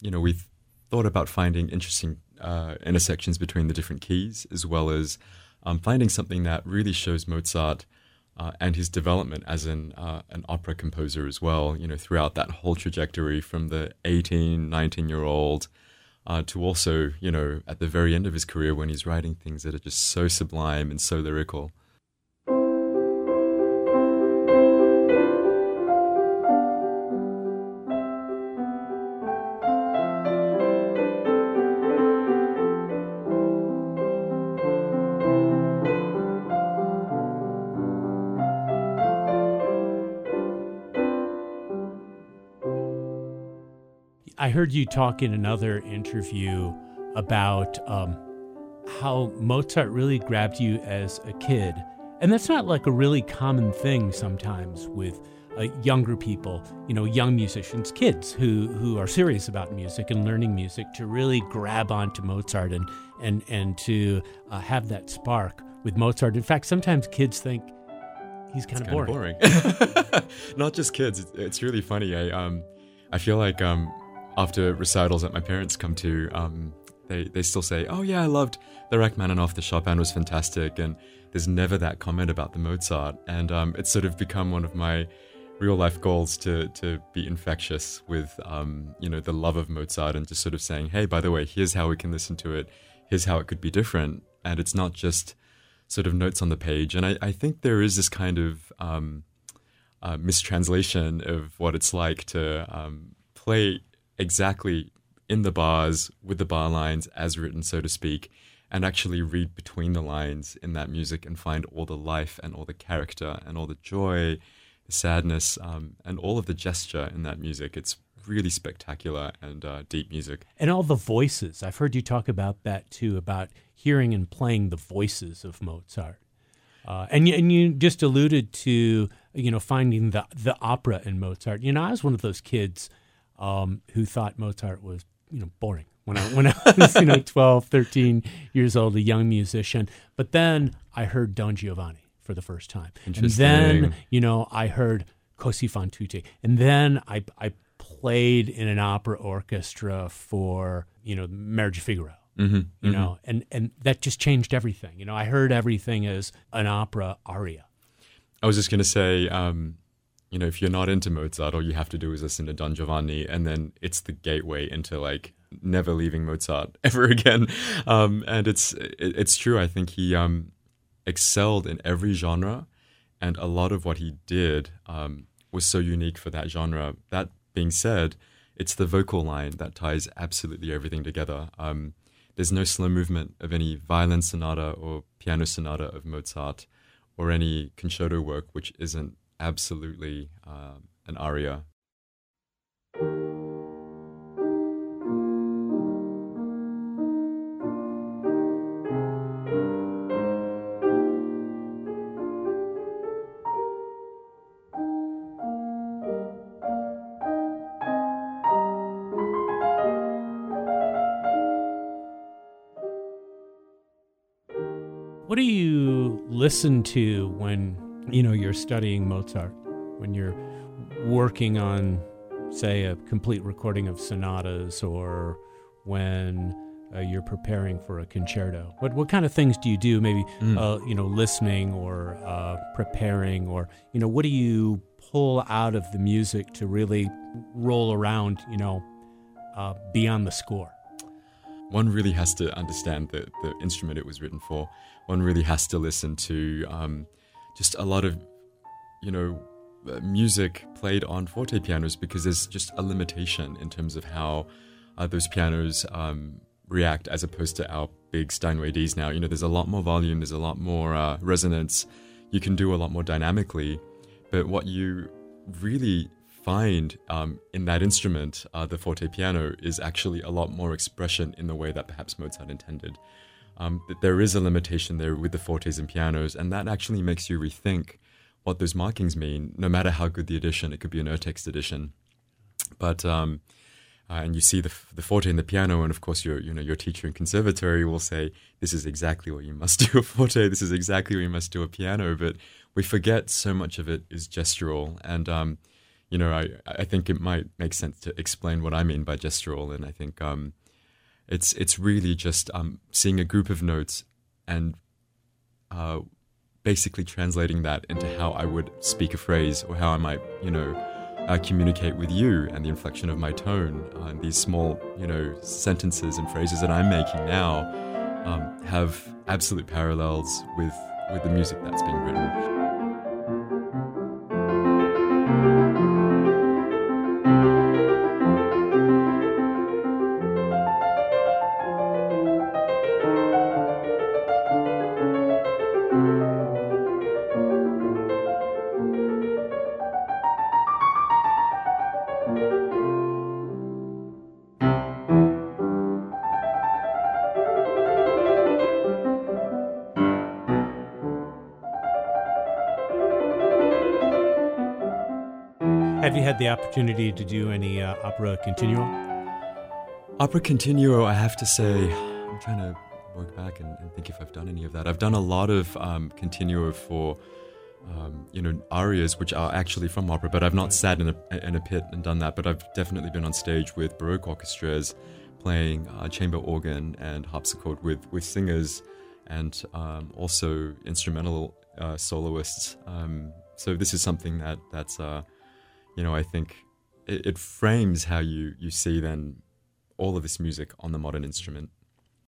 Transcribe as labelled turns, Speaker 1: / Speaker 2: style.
Speaker 1: you know, we've thought about finding interesting uh, intersections between the different keys, as well as um, finding something that really shows Mozart uh, and his development as an uh, an opera composer as well. You know, throughout that whole trajectory from the 18, 19 year old uh, to also, you know, at the very end of his career when he's writing things that are just so sublime and so lyrical.
Speaker 2: I heard you talk in another interview about um, how Mozart really grabbed you as a kid. And that's not like a really common thing sometimes with uh, younger people, you know, young musicians, kids who, who are serious about music and learning music to really grab onto Mozart and, and, and to uh, have that spark with Mozart. In fact, sometimes kids think he's kind
Speaker 1: It's
Speaker 2: of boring.
Speaker 1: boring. Not just kids. It's, it's really funny. I um, I feel like um, after recitals that my parents come to, um, they they still say, "Oh yeah, I loved the Rachmaninoff. The Chopin was fantastic." And there's never that comment about the Mozart. And um, it's sort of become one of my real life goals to to be infectious with um, you know the love of Mozart and just sort of saying, "Hey, by the way, here's how we can listen to it. Here's how it could be different." And it's not just sort of notes on the page. And I, I think there is this kind of um, uh, mistranslation of what it's like to um, play exactly in the bars with the bar lines as written, so to speak, and actually read between the lines in that music and find all the life and all the character and all the joy, the sadness, um, and all of the gesture in that music. It's really spectacular and uh, deep music.
Speaker 2: and all the voices. I've heard you talk about that too, about hearing and playing the voices of Mozart. Uh, and and you just alluded to you know finding the the opera in Mozart. You know, I was one of those kids um, who thought Mozart was you know boring when I when I was you know 12, 13 years old, a young musician. But then I heard Don Giovanni for the first time, and then you know I heard Così fan tutte, and then I I played in an opera orchestra for you know Marriage of Figaro
Speaker 1: Mm-hmm,
Speaker 2: you know and and that just changed everything. You know i heard everything as an opera aria.
Speaker 1: I was just going to say, um, you know, if you're not into Mozart, all you have to do is listen to Don Giovanni, and then it's the gateway into like never leaving Mozart ever again. Um, and it's it, it's true. I think he um, excelled in every genre, and a lot of what he did um, was so unique for that genre. That being said, it's the vocal line that ties absolutely everything together. Um, there's no slow movement of any violin sonata or piano sonata of Mozart or any concerto work which isn't absolutely um, an aria.
Speaker 2: what do you listen to when you know you're studying mozart when you're working on say a complete recording of sonatas or when uh, you're preparing for a concerto what what kind of things do you do maybe
Speaker 1: Mm.
Speaker 2: uh, you know listening or uh, preparing or you know what do you pull out of the music to really roll around you know uh, beyond the score
Speaker 1: one really has to understand the, the instrument it was written for. One really has to listen to um, just a lot of, you know, uh, music played on forte pianos because there's just a limitation in terms of how uh, those pianos um, react as opposed to our big Steinway Ds now. You know, there's a lot more volume, there's a lot more uh, resonance. You can do a lot more dynamically. But what you really find um, in that instrument, uh, the forte piano, is actually a lot more expression in the way that perhaps Mozart intended. Um, but there is a limitation there with the fortes and pianos, and that actually makes you rethink what those markings mean, no matter how good the edition. It could be an Urtext edition, but um, uh, and you see the the forte and the piano, and of course your you know your teacher in conservatory will say this is exactly what you must do a forte, this is exactly what you must do a piano, but we forget so much of it is gestural and. Um, you know, I I think it might make sense to explain what I mean by gestural, and I think um, it's it's really just um, seeing a group of notes and uh, basically translating that into how I would speak a phrase or how I might, you know, uh, communicate with you and the inflection of my tone uh, and these small, you know, sentences and phrases that I'm making now um, have absolute parallels with with the music that's being written.
Speaker 2: Have you had the opportunity to do any uh, opera continuo?
Speaker 1: Opera continuo, I have to say, I'm trying to work back and, and think if I've done any of that. I've done a lot of um, continuo for, um, you know, arias, which are actually from opera, but I've not sat in a, in a pit and done that. But I've definitely been on stage with Baroque orchestras playing uh, chamber organ and harpsichord with, with singers and um, also instrumental uh, soloists. Um, so this is something that that's uh, you know, I think it, it, frames how you, you see then all of this music on the modern instrument